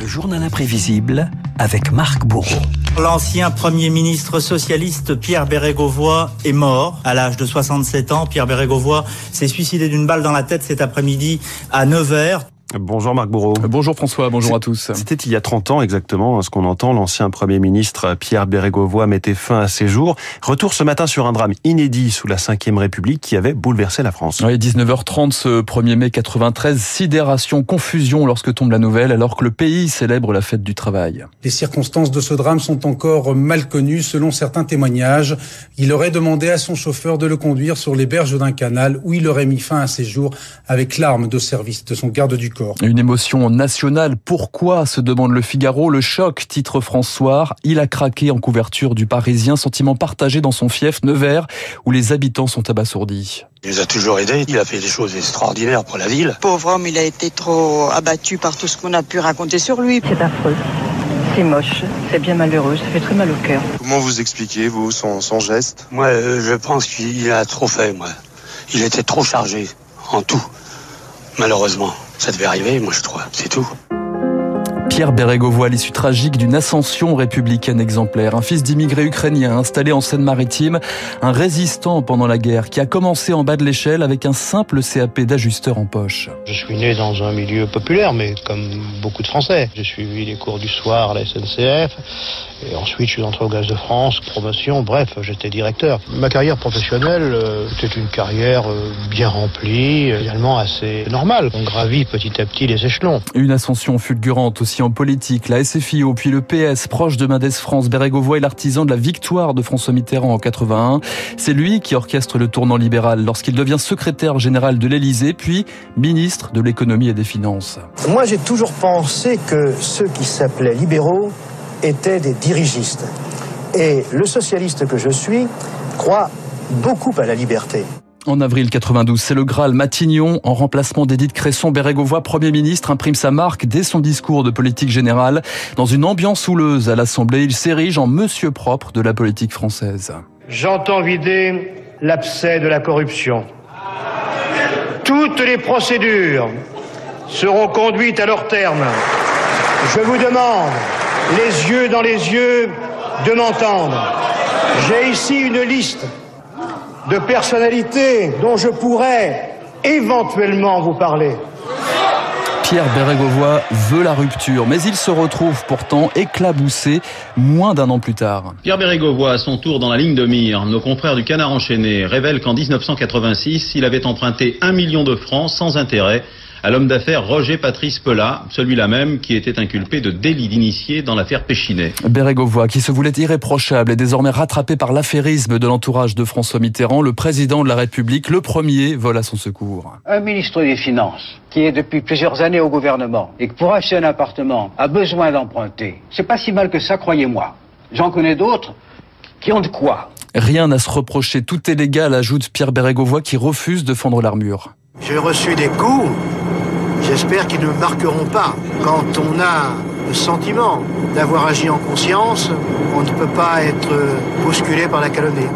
Le journal imprévisible avec Marc Bourreau. L'ancien Premier ministre socialiste Pierre Bérégovoy est mort à l'âge de 67 ans. Pierre Bérégovoy s'est suicidé d'une balle dans la tête cet après-midi à 9h. Bonjour Marc Bourreau. Bonjour François, bonjour à tous. C'était il y a 30 ans exactement, hein, ce qu'on entend, l'ancien Premier ministre Pierre Bérégovoy mettait fin à ses jours. Retour ce matin sur un drame inédit sous la Ve République qui avait bouleversé la France. Oui, 19h30 ce 1er mai 93, sidération, confusion lorsque tombe la nouvelle alors que le pays célèbre la fête du travail. Les circonstances de ce drame sont encore mal connues selon certains témoignages. Il aurait demandé à son chauffeur de le conduire sur les berges d'un canal où il aurait mis fin à ses jours avec l'arme de service de son garde du corps. Une émotion nationale. Pourquoi se demande le Figaro Le choc, titre François. Il a craqué en couverture du Parisien, sentiment partagé dans son fief Nevers, où les habitants sont abasourdis. Il nous a toujours aidés, il a fait des choses extraordinaires pour la ville. Pauvre homme, il a été trop abattu par tout ce qu'on a pu raconter sur lui. C'est affreux. C'est moche, c'est bien malheureux, ça fait très mal au cœur. Comment vous expliquez, vous, son, son geste? Moi, euh, je pense qu'il a trop fait, moi. Il était trop chargé, en tout, malheureusement. Ça devait arriver, moi je crois, c'est tout. Pierre Bérégovoy, l'issue tragique d'une ascension républicaine exemplaire. Un fils d'immigrés ukrainiens installé en Seine-Maritime, un résistant pendant la guerre qui a commencé en bas de l'échelle avec un simple CAP d'ajusteur en poche. Je suis né dans un milieu populaire, mais comme beaucoup de Français. J'ai suivi les cours du soir à la SNCF, et ensuite je suis entré au Gaz de France, promotion, bref, j'étais directeur. Ma carrière professionnelle euh, était une carrière euh, bien remplie, également assez normale. On gravit petit à petit les échelons. Une ascension fulgurante aussi en la SFIO, puis le PS, proche de Mendes France, Bérégovoy est l'artisan de la victoire de François Mitterrand en 81. C'est lui qui orchestre le tournant libéral lorsqu'il devient secrétaire général de l'Élysée, puis ministre de l'économie et des finances. Moi, j'ai toujours pensé que ceux qui s'appelaient libéraux étaient des dirigistes. Et le socialiste que je suis croit beaucoup à la liberté. En avril 92, c'est le Graal Matignon, en remplacement d'Édith Cresson, Bérégovoy, Premier ministre, imprime sa marque dès son discours de politique générale. Dans une ambiance houleuse à l'Assemblée, il s'érige en monsieur propre de la politique française. J'entends vider l'abcès de la corruption. Toutes les procédures seront conduites à leur terme. Je vous demande, les yeux dans les yeux, de m'entendre. J'ai ici une liste de personnalités dont je pourrais éventuellement vous parler. Pierre Bérégovoy veut la rupture, mais il se retrouve pourtant éclaboussé moins d'un an plus tard. Pierre Bérégovoy, à son tour dans la ligne de mire, nos confrères du Canard enchaîné révèlent qu'en 1986, il avait emprunté un million de francs sans intérêt à l'homme d'affaires Roger Patrice Pelat, celui-là même qui était inculpé de délit d'initié dans l'affaire Péchinet. Bérégovoy, qui se voulait irréprochable, est désormais rattrapé par l'affairisme de l'entourage de François Mitterrand. Le président de la République, le premier, vole à son secours. Un ministre des Finances qui est depuis plusieurs années au gouvernement et qui pour acheter un appartement a besoin d'emprunter. C'est pas si mal que ça, croyez-moi. J'en connais d'autres qui ont de quoi. Rien à se reprocher, tout est légal, ajoute Pierre Bérégovoy qui refuse de fendre l'armure. J'ai reçu des coups J'espère qu'ils ne marqueront pas. Quand on a le sentiment d'avoir agi en conscience, on ne peut pas être bousculé par la calomnie.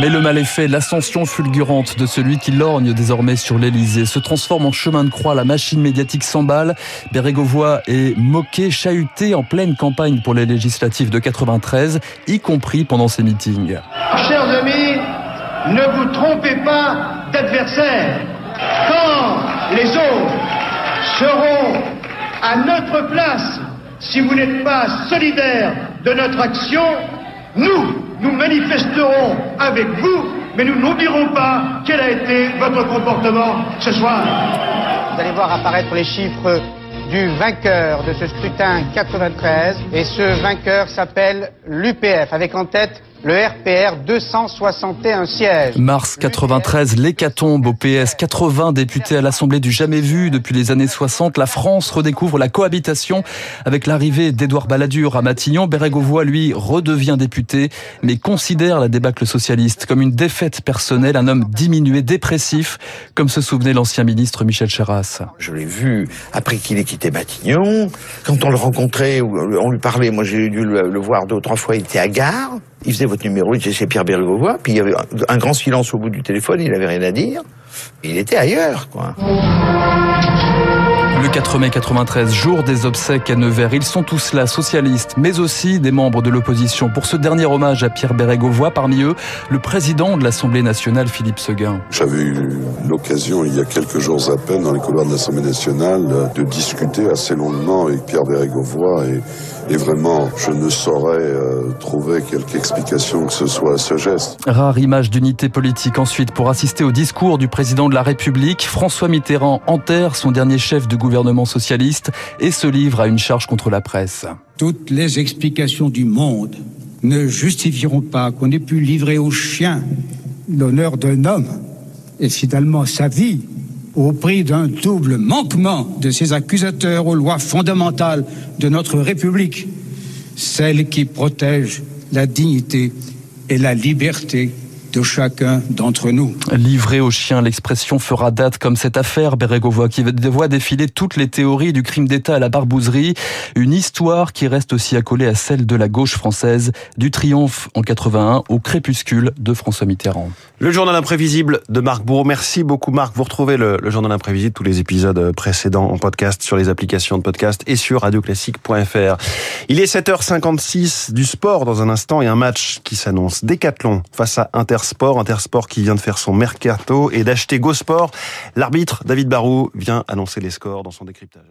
Mais le mal est fait, l'ascension fulgurante de celui qui lorgne désormais sur l'Elysée se transforme en chemin de croix, la machine médiatique s'emballe, Bérégovoy est moqué, chahuté en pleine campagne pour les législatives de 93, y compris pendant ses meetings. Chers amis, ne vous trompez pas d'adversaire. Quand les autres seront à notre place, si vous n'êtes pas solidaires de notre action, nous, nous manifesterons avec vous, mais nous n'oublierons pas quel a été votre comportement ce soir. Vous allez voir apparaître les chiffres du vainqueur de ce scrutin 93, et ce vainqueur s'appelle l'UPF, avec en tête le RPR 261 sièges. Mars 93, l'hécatombe au PS, 80 députés à l'Assemblée du jamais vu depuis les années 60. La France redécouvre la cohabitation avec l'arrivée d'Édouard Balladur à Matignon. Bérégovoy, lui, redevient député, mais considère la débâcle socialiste comme une défaite personnelle, un homme diminué, dépressif, comme se souvenait l'ancien ministre Michel Charasse. Je l'ai vu après qu'il ait quitté Matignon. Quand on le rencontrait, on lui parlait, moi j'ai dû le voir deux ou trois fois, il était à gare. Il faisait votre numéro, il était chez Pierre Bérégovoy, puis il y avait un grand silence au bout du téléphone, il n'avait rien à dire. Il était ailleurs, quoi. 4 mai 93, jour des obsèques à Nevers. Ils sont tous là, socialistes, mais aussi des membres de l'opposition. Pour ce dernier hommage à Pierre Bérégovoy, parmi eux, le président de l'Assemblée nationale, Philippe Seguin. J'avais eu l'occasion, il y a quelques jours à peine, dans les couloirs de l'Assemblée nationale, de discuter assez longuement avec Pierre Bérégovoy et et vraiment, je ne saurais euh, trouver quelque explication que ce soit à ce geste. Rare image d'unité politique ensuite pour assister au discours du président de la République. François Mitterrand enterre son dernier chef de gouvernement socialiste et se livre à une charge contre la presse. Toutes les explications du monde ne justifieront pas qu'on ait pu livrer aux chiens l'honneur d'un homme et finalement sa vie au prix d'un double manquement de ses accusateurs aux lois fondamentales de notre République, celle qui protège la dignité et la liberté de chacun d'entre nous. Livré aux chiens, l'expression fera date comme cette affaire Bérégovoy qui voit défiler toutes les théories du crime d'État à la barbouzerie. Une histoire qui reste aussi accolée à celle de la gauche française, du triomphe en 81 au crépuscule de François Mitterrand. Le journal imprévisible de Marc Bourreau. Merci beaucoup Marc. Vous retrouvez le, le journal imprévisible, tous les épisodes précédents en podcast sur les applications de podcast et sur radioclassique.fr. Il est 7h56 du sport dans un instant et un match qui s'annonce. Décathlon face à Inter Intersport, Intersport qui vient de faire son mercato et d'acheter Go Sport. L'arbitre David Barou vient annoncer les scores dans son décryptage.